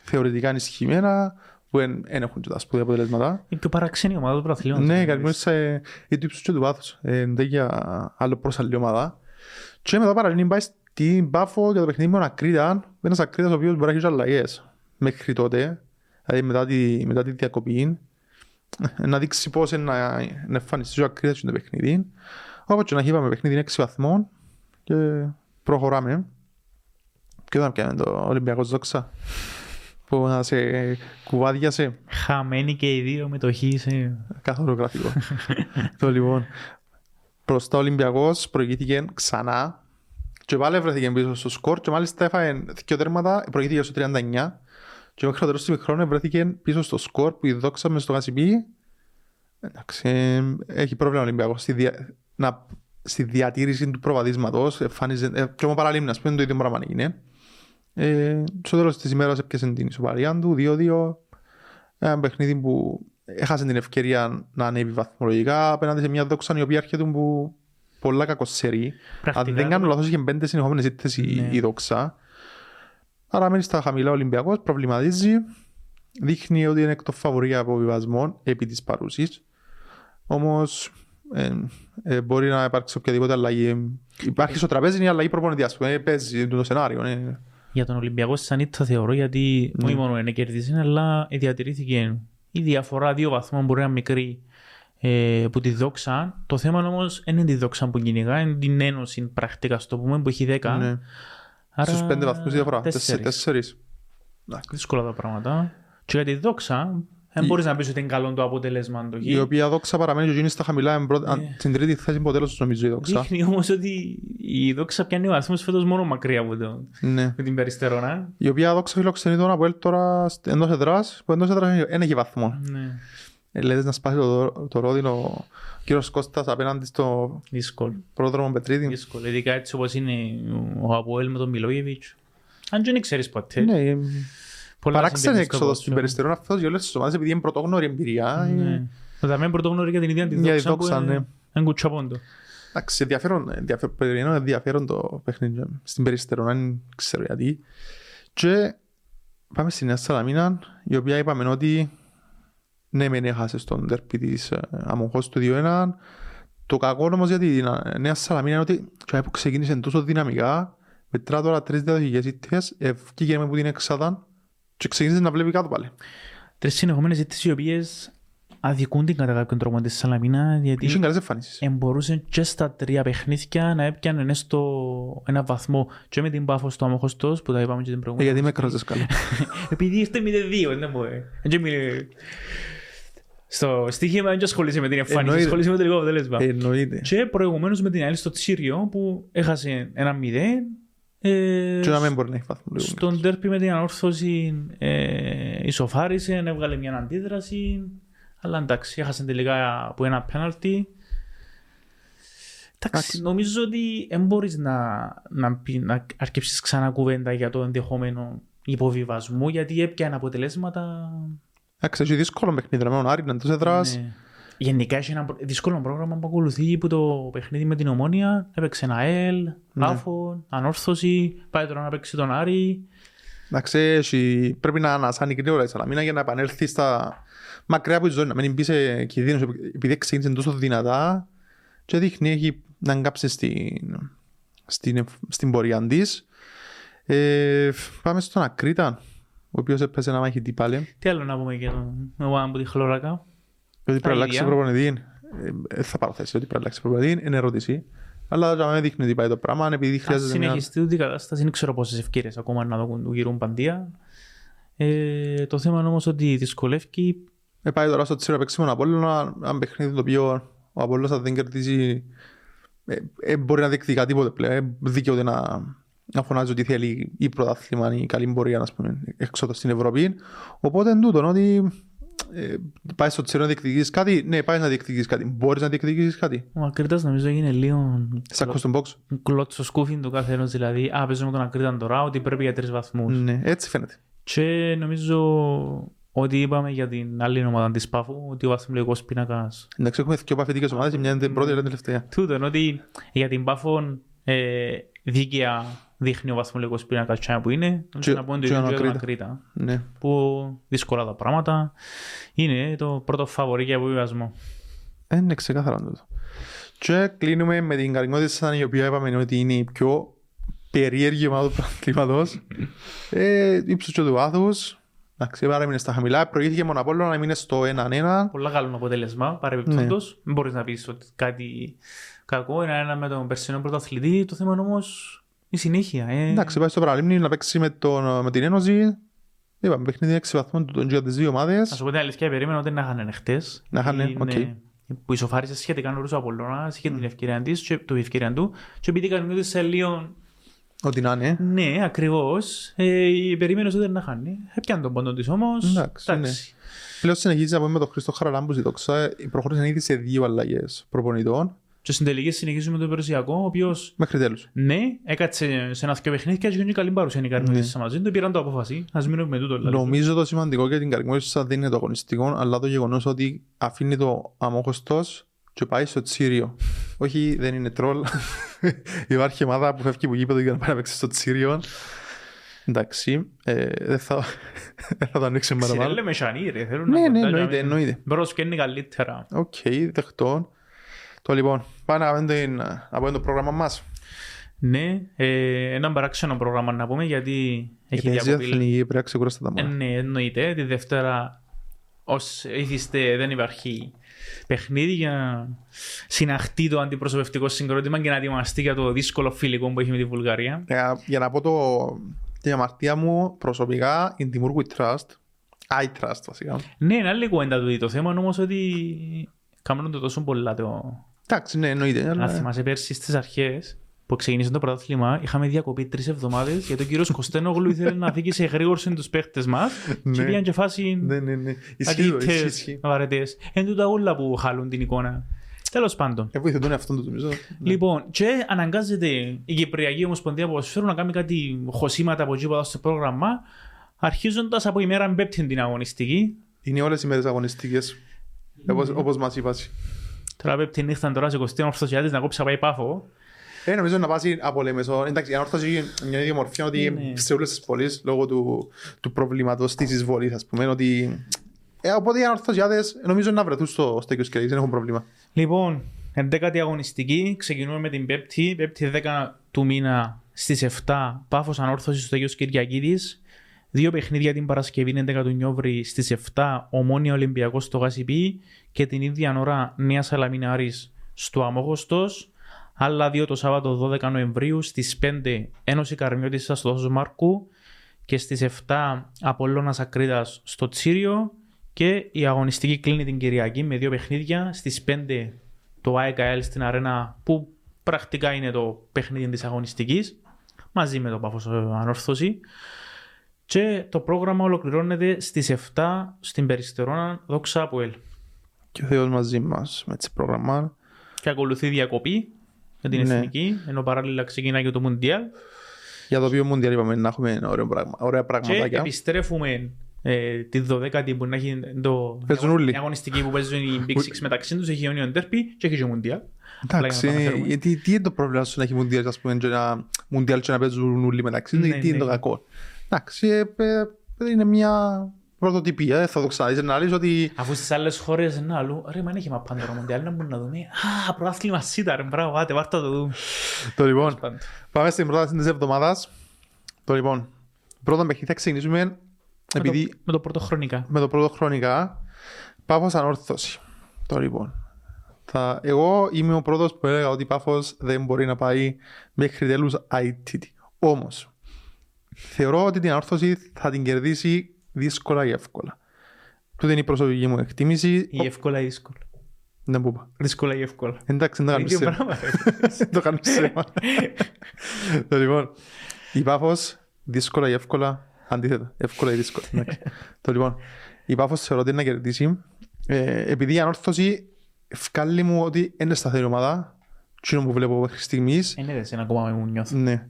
θεωρητικά ενισχυμένα που δεν έχουν και τα σπουδαία αποτελέσματα. Η πιο παραξενή ομάδα του πρωταθλήματο. Ναι, η Καρμιώτης ε, είναι του ύψους και του βάθους. Ε, Δεν για άλλο προς άλλη ομάδα. Και μετά παραλύνει πάει στην Πάφο για το παιχνίδι με τον Ακρίτα. Ένας Ακρίτας ο οποίος μπορεί να έχει αλλαγές μέχρι τότε. Δηλαδή μετά τη, μετά τη διακοπή. ε, Να δείξει πώς είναι να, να εμφανιστεί ο Ακρίτας στο παιχνίδι. Όπως και να έχει είπαμε παιχνίδι είναι 6 βαθμών. Και προχωράμε. Και όταν πιάμε το Ολυμπιακός δόξα. Που να σε κουβάδιασε. Χαμένοι και οι δύο μετοχή σε. Καθόλου γραφικό. το λοιπόν. Προς τα Ολυμπιακός προηγήθηκε ξανά και πάλι βρέθηκε πίσω στο σκορ και μάλιστα έφαγε δύο τέρματα, προηγήθηκε στο 39 και μέχρι το τέλος του χρόνου βρέθηκε πίσω στο σκορ που η δόξα μες στο Γασιπί εντάξει, ε, έχει πρόβλημα ο Ολυμπιακός στη, δια... να... στη διατήρηση του προβαδίσματος. Εμφάνιζε... ε, και όμως παραλίμνη ας πούμε το ίδιο πράγμα είναι ε, στο τέλος της ημέρας έπιασε την ισοπαλία του 2-2 ένα παιχνίδι που έχασε την ευκαιρία να ανέβει βαθμολογικά απέναντι σε μια δόξα η οποία έρχεται που πολλά κακοσερή. Αν Πρακτικά, δεν κάνω λάθος είχε πέντε συνεχόμενες ήττες η, Ναι. η δόξα. Άρα μένει στα χαμηλά ο Ολυμπιακός, προβληματίζει. Δείχνει ότι είναι εκ των φαβορή από βιβασμό επί της παρούσης. Όμως ε, ε, μπορεί να υπάρξει οποιαδήποτε αλλαγή. Υπάρχει στο τραπέζι η αλλαγή προπονητή, ας πούμε, παίζει το σενάριο. Ε. Για τον Ολυμπιακό σαν ήττα θεωρώ γιατί Ναι. όχι μόνο είναι κερδίσει, αλλά διατηρήθηκε η διαφορά δύο βαθμών μπορεί να είναι μικρή ε, που τη δόξα. Το θέμα όμως δεν είναι τη δόξα που κυνηγά, είναι την ένωση πρακτικά στο πούμε που έχει 10. Ναι. Άρα, Στους πέντε βαθμούς διαφορά. τέσσερις. Τέσσερις. Δύσκολα τα πράγματα. Και για τη δόξα, δεν Η- μπορείς να πεις ότι είναι καλό το αποτέλεσμα το Η χ. οποία δόξα παραμένει και γίνει στα χαμηλά, είναι πρώτη- αν- Ναι. στην τρίτη θέση από τέλος νομίζω η δόξα. Δείχνει όμως ότι η δόξα πιάνει βαθμού φέτος μόνο μακριά από, το, Ναι. με την περιστερώνα. Η οποία δόξα φιλοξενεί τον Αποέλ τώρα σ- εντός εδράς, που εντός εδράς δεν έχει βαθμός. Ναι, Ε, Λέτε να σπάσει το, το ρόδινο ο κύριος Κώστας απέναντι στο δύσκολο. πρόδρομο Πετρίδη. Δύσκολο. Ειδικά έτσι όπως είναι ο Αποέλ με τον Μιλόγεβιτς. Αν και δεν ξέρεις ποτέ. Ναι, ε, Πολλά παράξενη συμβαίνει στο έξοδος στην ποδόσφαιρο. περιστερών αυτός για όλες τις ομάδες επειδή είναι πρωτόγνωρη εμπειρία. ε, Ναι. Με τα πρωτόγνωρη για την ίδια τη Για τη δόξα που δόξα, ναι. είναι ένα κουτσαπόντο. Εντάξει, ενδιαφέρον, ενδιαφέρον, περιμένω ενδιαφέρον το παιχνίδι στην περιστερών, αν ξέρω γιατί. Και πάμε στη Νέα Σαλαμίνα, η οποία είπαμε ότι ναι, μεν έχασες στον τερπί της ε, Αμοχώς του 2-1. Το κακό όμως για τη Νέα Σαλαμίνα είναι ότι και που ξεκίνησε τόσο δυναμικά, μετρά τώρα τρεις διαδοχικές ήττες, ευκήγε με που την εξάδα και ξεκίνησες να βλέπεις κάτω πάλι. Τρεις συνεχόμενες ζήτησεις οι οποίες αδικούν την κατά κάποιον τρόπο τη Σαλαμίνα γιατί Είχε καλές εμφανίσεις. εμπορούσε και στα τρία παιχνίδια να έπιανε στο ένα βαθμό και με την Πάφος στο Αμοχωστός που τα είπαμε και την Ε, προηγούμενη. Γιατί με κράζες καλά. Επειδή είστε 0-2, δεν μπορεί. Δεν μιλέ. Στο στοίχημα δεν ασχολείσαι με την εμφάνιση, Εννοείται. ασχολείσαι με το τελικό αποτέλεσμα. Εννοείται. Και προηγουμένως με την άλλη στο Τσίριο που έχασε ένα 0. Ε, Και να μην μπορεί να έχει βαθμό. λίγο. στον τέρπι με την ανόρθωση ε, ισοφάρισε, έβγαλε μια αντίδραση. Αλλά εντάξει, έχασε τελικά από ένα πέναλτι. Εντάξει, Εντάξει. νομίζω ότι δεν μπορείς να, να, πει, να αρκεψεις ξανά κουβέντα για το ενδεχόμενο υποβιβασμού γιατί έπιανε αποτελέσματα. Εντάξει, έχει δύσκολο παιχνίδι. Με τον Άρη να τους έδρας. Ναι. Γενικά έχει ένα προ- δύσκολο πρόγραμμα που ακολουθεί που το παιχνίδι με την Ομόνια έπαιξε ένα ΕΛ, Πάφο, Ανόρθωση, πάει τώρα να παίξει τον Άρη. Εντάξει, έχει- πρέπει να ανασάνει γρήγορα η Σαλαμίνα για να επανέλθει στα μακριά από τη ζώνη. Να μην μπει σε κινδύνους επειδή ξεκίνησε τόσο δυνατά και δείχνει έχει να κάψει στην, στην, στην πορεία της. Ε, πάμε στον Ακρίτα, ο οποίος έπαιζε να μάχη πάλι. Τι άλλο να πούμε για τον Μεουάν από τη Χλωράκα. Ότι πρέπει να Τα αλλάξει ίδια. προπονητή. Ε, ε, θα πάρω θέση ότι πρέπει να αλλάξει προπονητή, είναι ερώτηση. Αλλά για μένα δείχνει ότι πάει το πράγμα, επειδή Αν χρειάζεται μια... συνεχιστεί τούτη η κατάσταση, δεν ξέρω πόσες ευκαιρίες ακόμα να δουν του γύρουν παντία. Ε, το θέμα είναι όμως ότι δυσκολεύει. Ε, πάει τώρα στο τσίρο να παίξει με τον Απόλλωνα, ένα παιχνίδι το οποίο ο Απόλλωνας αν δεν κερδίσει ε, ε, μπορεί να διεκδικά τίποτε πλέον. Ε, δικαιούται να, να φωνάζει ότι θέλει ή πρωτάθλημα ή καλή πορεία ας πούμε, έξω στην Ευρώπη. Οπότε εν τούτον ότι ε, πάει στο τσίρο να διεκδικήσεις κάτι, ναι πάει να διεκδικήσεις κάτι. Μπορείς να διεκδικήσεις κάτι. Ο Ακρίτας νομίζω είναι λίγο Σάκο στον box. κλώτσο σκούφιν του καθενό. Δηλαδή, Α, παίζω με τον Ακρίτα τώρα ότι πρέπει για τρεις βαθμούς. Ναι, έτσι φαίνεται. Και νομίζω ότι είπαμε για την άλλη ομάδα της Πάφου ότι ο βαθμολογικός πίνακα. Εντάξει, έχουμε δύο παθητικές ομάδες, η μια είναι την πρώτη, η άλλη είναι την τελευταία. Τούτο είναι ότι για την Πάφο ε, δίκαια δείχνει ο βαθμολογικός πίνακα τσάια που είναι. Και- να πούμε το και ο ίδιο για τον Ακρίτα. Ακρίτα. Ναι. Που δύσκολα τα πράγματα. Είναι το πρώτο φαβορή για αποβιβασμό. Ε, Είναι ξεκάθαρα τούτο. Και κλείνουμε με την Καρινότισσα η οποία είπαμε ότι είναι η πιο περίεργη ομάδα του πρωταθλήματος. ε, ύψος και του βάθους. Εντάξει, παρέμεινε στα χαμηλά. Προηγήθηκε μόνο από όλο να μείνει στο 1-1. Πολλά καλό αποτέλεσμα παρεμπιπτόντως. Δεν μπορείς να πεις ότι κάτι κακό. Είναι ένα με τον περσινό πρωταθλητή. Το θέμα είναι όμως η συνέχεια. Ε. Εντάξει, πάει στο Παραλίμνι να παίξει με, τον, με την Ένωση. Είπαμε, παιχνίδι 6 βαθμών του τον για τις δύο Να ομάδες. σου πω την αλήθεια, περίμενα ότι να είχαν χτες. Να είχανε, Είναι- οκ. Που ισοφάρισε σχετικά νωρίς ο Απολλώνας, είχε την ευκαιρία της, και, το ευκαιρία του. Και επειδή κάνει ότι σε λίγο, Ό,τι να είναι. ναι, ακριβώς, ε, περίμενες ότι δεν να χάνει. Έπιανε τον πόντο της όμως. Εντάξει, ναι. Πλέον συνεχίζει να πούμε με τον Χρήστο Χαραλάμπου στη δόξα. Προχώρησαν ήδη σε δύο αλλαγές προπονητών Και στην τελική συνεχίζουμε το Περσιακό, ο οποίος μέχρι τέλους. ναι, έκατσε σε ένα δυο παιχνίδια και έγινε καλή παρουσία η Καρμίδης μαζί του, πήραν το απόφαση. Ας μείνουμε με τούτο. δηλαδή. Νομίζω το σημαντικό για την Καρμόνισσα δεν είναι το αγωνιστικό, αλλά το γεγονός ότι αφήνει το αμόχωστος και πάει στο Τσίριο. Όχι, δεν είναι τρόλ. Υπάρχει ομάδα που φεύγει από γήπεδο για να πάει να παίξει στο Τσίριο. Εντάξει, ε, δεν θα, δεν θα το ανοίξουμε παραπάνω. Ξηρέλε με σανί ρε, θέλουν Ναι, να ναι, κοντά, εννοείται, για να- εννοείται. Μπρος και είναι καλύτερα. Οκ, δεχτώ. Το λοιπόν, πάμε να πούμε την- να πούμε το πρόγραμμα μας. Ναι, ε, ένα παράξενο πρόγραμμα να πούμε γιατί έχει Γιατί διακοπή. εθνική πρέπει να ξεκουράσετε τα Ε, μόνα. ναι, εννοείται. Τη Δευτέρα ως ήθιστε δεν υπάρχει παιχνίδι για να συναχτεί το αντιπροσωπευτικό συγκρότημα και να ετοιμαστεί για το δύσκολο φιλικό που έχει με τη Βουλγαρία. Για, για να πω το, την αμαρτία μου προσωπικά, in Timur we trust. I trust βασικά. Ναι, είναι άλλη κουβέντα του. Το θέμα είναι όμως ότι κάνουν το τόσο πολλά το... Εντάξει, ναι, εννοείται. Να Αλλά... θυμάσαι πέρσι στις αρχές που ξεκίνησε το πρωτάθλημα, είχαμε διακοπή τρεις εβδομάδες γιατί ο κύριος Κωστένογλου ήθελε να φύγει σε γρήγορση τους παίχτες μας και Ναι. πήγαν και φάση Ναι, ναι, ναι. Ισχύει, το, ισχύει, αντίτες, ισχύει. βαρετές. Εν τούτα όλα που χαλούν την εικόνα. Τέλος πάντων. Ε, βοηθούν αυτόν το νομίζω. Λοιπόν, και αναγκάζεται η Κυπριακή Ομοσπονδία Ποδοσφαίρου να κάνει κάτι χωσήματα από εκεί που στο πρόγραμμα, αρχίζοντας από ημέρα Πέμπτη την αγωνιστική. Είναι όλες οι μέρες αγωνιστικές. Όπως, όπως μας είπας. Τώρα Πέμπτη νύχτα τώρα σε 20 ορθωσιάτες να κόψει να πάει πάφο. Ε, νομίζω να πάσει από Λέμεσο. Εντάξει, η ανόρθωση έχει μια ίδια μορφή ότι Ναι. σε όλες τις πόλεις λόγω του, του προβλήματος της εισβολής, ας πούμε, ότι... Ε, οπότε οι ανορθωσιάτες νομίζω να βρεθούν στο στέκιο σκελής, δεν έχουν πρόβλημα. Λοιπόν, 11η αγωνιστική, ξεκινούμε με την Πέμπτη, Πέμπτη 10 του μήνα στις 7, Πάφος Ανόρθωσης στο Αγίος Κυριακίδης. Δύο παιχνίδια την Παρασκευή 11 του Νιόβρη στις 7 Ομόνια Ολυμπιακός στο Γασιπί και την ίδια ώρα Νέα Σαλαμίνα Άρης στο Αμόγωστος. Άλλα δύο το Σάββατο 12 Νοεμβρίου στις 5 Ένωση Καρμιώτης στο Δόσος Μάρκου και στις 7 Απολλώνας Ακρίδας στο Τσίριο και η αγωνιστική κλείνει την Κυριακή με δύο παιχνίδια στις 5 το AEKL στην αρένα που πρακτικά είναι το παιχνίδι της αγωνιστικής μαζί με το Πάφος Ανόρθωση και το πρόγραμμα ολοκληρώνεται στις 7 στην Περιστερώνα Δόξα Αποέλ. Και ο Θεός μαζί μας με έτσι πρόγραμμα. Και ακολουθεί διακοπή με την Ναι. εθνική, ενώ παράλληλα ξεκινάει και το Μουντιάλ. Για το οποίο Μουντιάλ είπαμε να έχουμε ωραίο πράγμα, ωραία Και πραγματάκια. επιστρέφουμε ε, τη 12η που να έχει το, Παίζουν όλοι. η αγωνιστική που παίζουν οι Big Six μεταξύ τους, έχει Union Derby και έχει και Μουντιάλ. Εντάξει, Απλά για να το αναφέρουμε. γιατί τι είναι το πρόβλημα σου να έχει Μουντιάλ, ας πούμε, και να, Μουντιάλ και να παίζουν όλοι μεταξύ, Ναι, τι είναι ναι. το κακό. Εντάξει, ε, ε, είναι μια πρωτοτυπία, δεν θα το ξαναδείς να λες ότι Αφού στις άλλες χώρες είναι αλλού, ρε μα έχει μαπάν το Μουντιάλ να μπορούμε να δούμε. Α, προάθλημα σίτα ρε, μπράβο, άτε, βάρτα το δούμε. το λοιπόν, Πάντως. πάμε στην πρόταση της εβδομάδας. Το λοιπόν, πρώτο παιχνίδι θα ξεκινήσουμε Με επειδή το- Με το πρώτο χρονικά. με το πρώτο χρονικά Πάφος ανόρθωση. Το λοιπόν. Θα, εγώ είμαι ο πρώτος που έλεγα ότι η Πάφος δεν μπορεί να πάει μέχρι τέλους ITT. Όμως, θεωρώ ότι την ανόρθωση θα την κερδίσει δύσκολα ή εύκολα. Τούτη είναι η προσωπική μου εκτίμηση. Ή εύκολα ή δύσκολα. Δεν που είπα. Δύσκολα ή εύκολα. Εντάξει, δεν το κάνουμε Ίδιο ψέμα. πράγμα, ρε. Δεν το κάνουμε ψέμα. Το λοιπόν, η Πάφος δύσκολα ή εύκολα, αντίθετα, εύκολα ή δύσκολα. εντάξει. Το λοιπόν, η Πάφος θεωρώ ότι είναι να κερδίσει. Ε, επειδή η ανόρθωση ευκάλλει μου ότι είναι σταθερή ομάδα, τι είναι που βλέπω μέχρι στιγμής, Είναι δε ένα ακόμα μου νιώθω. ναι.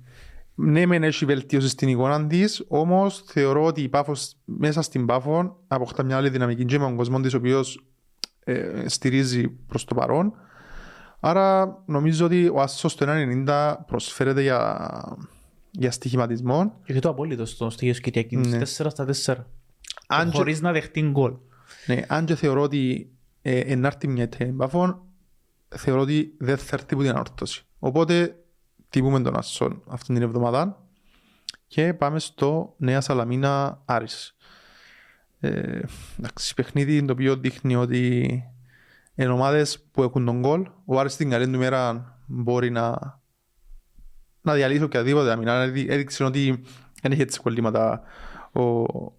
Ναι, μεν έχει βελτίωση στην εικόνα της, όμως θεωρώ ότι η Πάφος μέσα στην Πάφο αποκτά μια άλλη δυναμική και με τον κόσμο της, ο οποίος ε, στηρίζει προς το παρόν. Άρα νομίζω ότι ο Άσος στο 1,90 προσφέρεται για, για στοιχηματισμό. Και το απόλυτο στο στοιχείο Κυριακής. Ναι. 4 στα 4. Αν και, Χωρίς να δεχτεί γκολ. ναι, αν και θεωρώ ότι ε, ενάρτη μια εταιρεία Πάφων, θεωρώ ότι δεν θα έρθει που την ανόρθωση. Οπότε τυπούμε τον Άσο αυτήν την εβδομάδα και πάμε στο Νέα Σαλαμίνα Άρης. Ε, εντάξει, παιχνίδι το οποίο δείχνει ότι είναι ομάδες που έχουν τον γκολ. Ο Άρης την καλή του ημέρα μπορεί να, να διαλύσει οποιαδήποτε αμυνά. Έδει- Έδειξε ότι δεν έχει έτσι κολλήματα ο,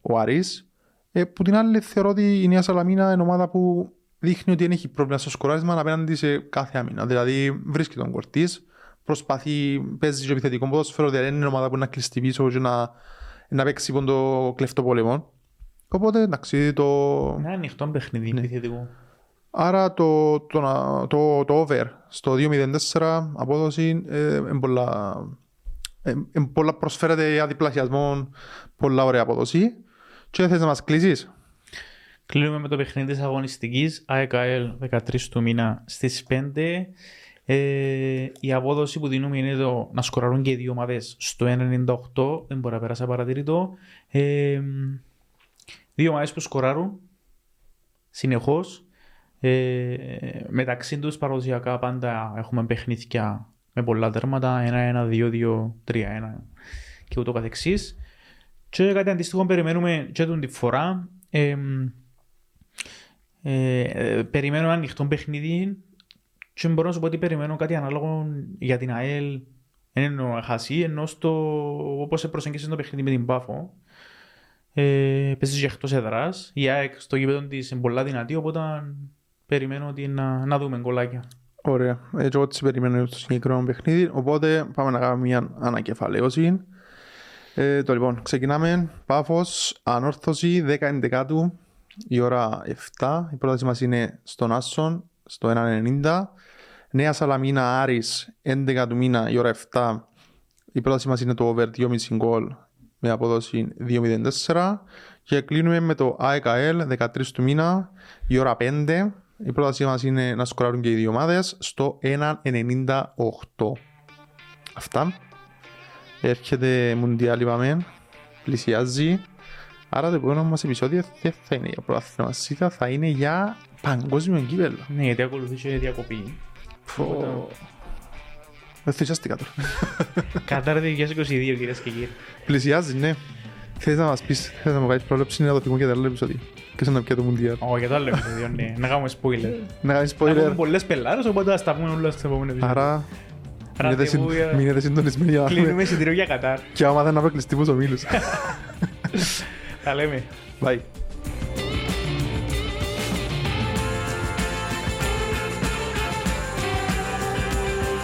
ο Άρης. Ε, που την άλλη θεωρώ ότι η Νέα Σαλαμίνα είναι ομάδα που δείχνει ότι δεν έχει πρόβλημα στο σκοράρισμα απέναντι σε κάθε άμυνα. Δηλαδή βρίσκει τον κορτής, προσπαθεί, παίζει και επιθετικό ποδόσφαιρο, δηλαδή δεν είναι ομάδα που να κλειστεί πίσω και να, να παίξει πον το κλεφτό πόλεμο. Οπότε εντάξει, το, Είναι ανοιχτό παιχνίδι Ναι. επιθετικό. Άρα το, το, να- το, το over στο 2-0-4 απόδοση ε, εν πολλά, ε, εν πολλά προσφέρεται για διπλασιασμό πολλά ωραία απόδοση. Και θες να μας κλείσεις. Κλείνουμε με το παιχνίδι της αγωνιστικής AEKL 13 του μήνα στις 5. Ε, η απόδοση που δίνουμε είναι το να σκοράρουν και οι δύο ομάδες στο 1.98. Δεν μπορεί να περάσει απαρατηρητό. Ε, δύο ομάδες που σκοράρουν συνεχώς. Ε, μεταξύ τους παραδοσιακά πάντα έχουμε παιχνίδια με πολλά τέρματα. 1-1, 2-2, 3-1 και ούτω καθεξής. Και κάτι αντίστοιχο περιμένουμε και τον τη φορά. Ε, ε, ε, περιμένω ένα ανοιχτό παιχνίδι και μπορώ να σου πω ότι περιμένω κάτι ανάλογο για την ΑΕΛ δεν εννοώ να χάσει, ενώ στο, όπως προσεγγίσε το παιχνίδι με την Πάφο ε, παίζεις και εκτός έδρας η ΑΕΚ στο γήπεδο της είναι πολλά δυνατή οπότε περιμένω ότι να, να δούμε γκολάκια Ωραία. Έτσι εγώ έτσι περιμένω το συγκεκριμένο παιχνίδι. Οπότε πάμε να κάνουμε μια ανακεφαλαίωση. Ε, το λοιπόν, ξεκινάμε. Πάφος, ανόρθωση, 10 του, η ώρα 7. Η πρόταση μας είναι στον Άσον, στο 1.90. Νέα Σαλαμίνα, Άρης, 11 του μήνα, η ώρα 7. Η πρόταση μας είναι το over 2,5 γκολ με απόδοση 2,04. Και κλείνουμε με το AEKL, 13 του μήνα, η ώρα 5. Η πρότασή μας είναι να σκοράρουν και οι δύο ομάδες στο 1.98. Αυτά. Έρχεται Μουντιάλ είπαμε, πλησιάζει. Άρα το επόμενο μας επεισόδιο δεν θα είναι για πρωτάθλημα ΣΥΤΑ, θα είναι για παγκόσμιο κύπελο. ναι γιατί ακολουθεί και η διακοπή Φω... Δεν θυσιάστηκα τώρα. Κατάρ 2022 κυρίες και κύριοι Πλησιάζει, ναι. Θέλεις να μας πεις, θέλεις να μου κάνεις πρόβλεψη να το θυμώ και τα άλλα επεισόδια. Και σε να πια το Μουντιάλ. Ω, για το άλλο επεισόδιο, ναι. Να κάνουμε spoiler. Να κάνεις Να πούμε spoiler. πολλές πελάρες, οπότε ας τα πούμε όλα στο επόμενο επεισόδιο. Άρα, μείνετε συν- Ραντεβού για- μείνετε συντονισμένοι για να Κλείνουμε δούμε. εισιτήριο για Κατάρ. Και άμα δεν αποκλειστεί τους ομίλους. Τα λέμε. Bye.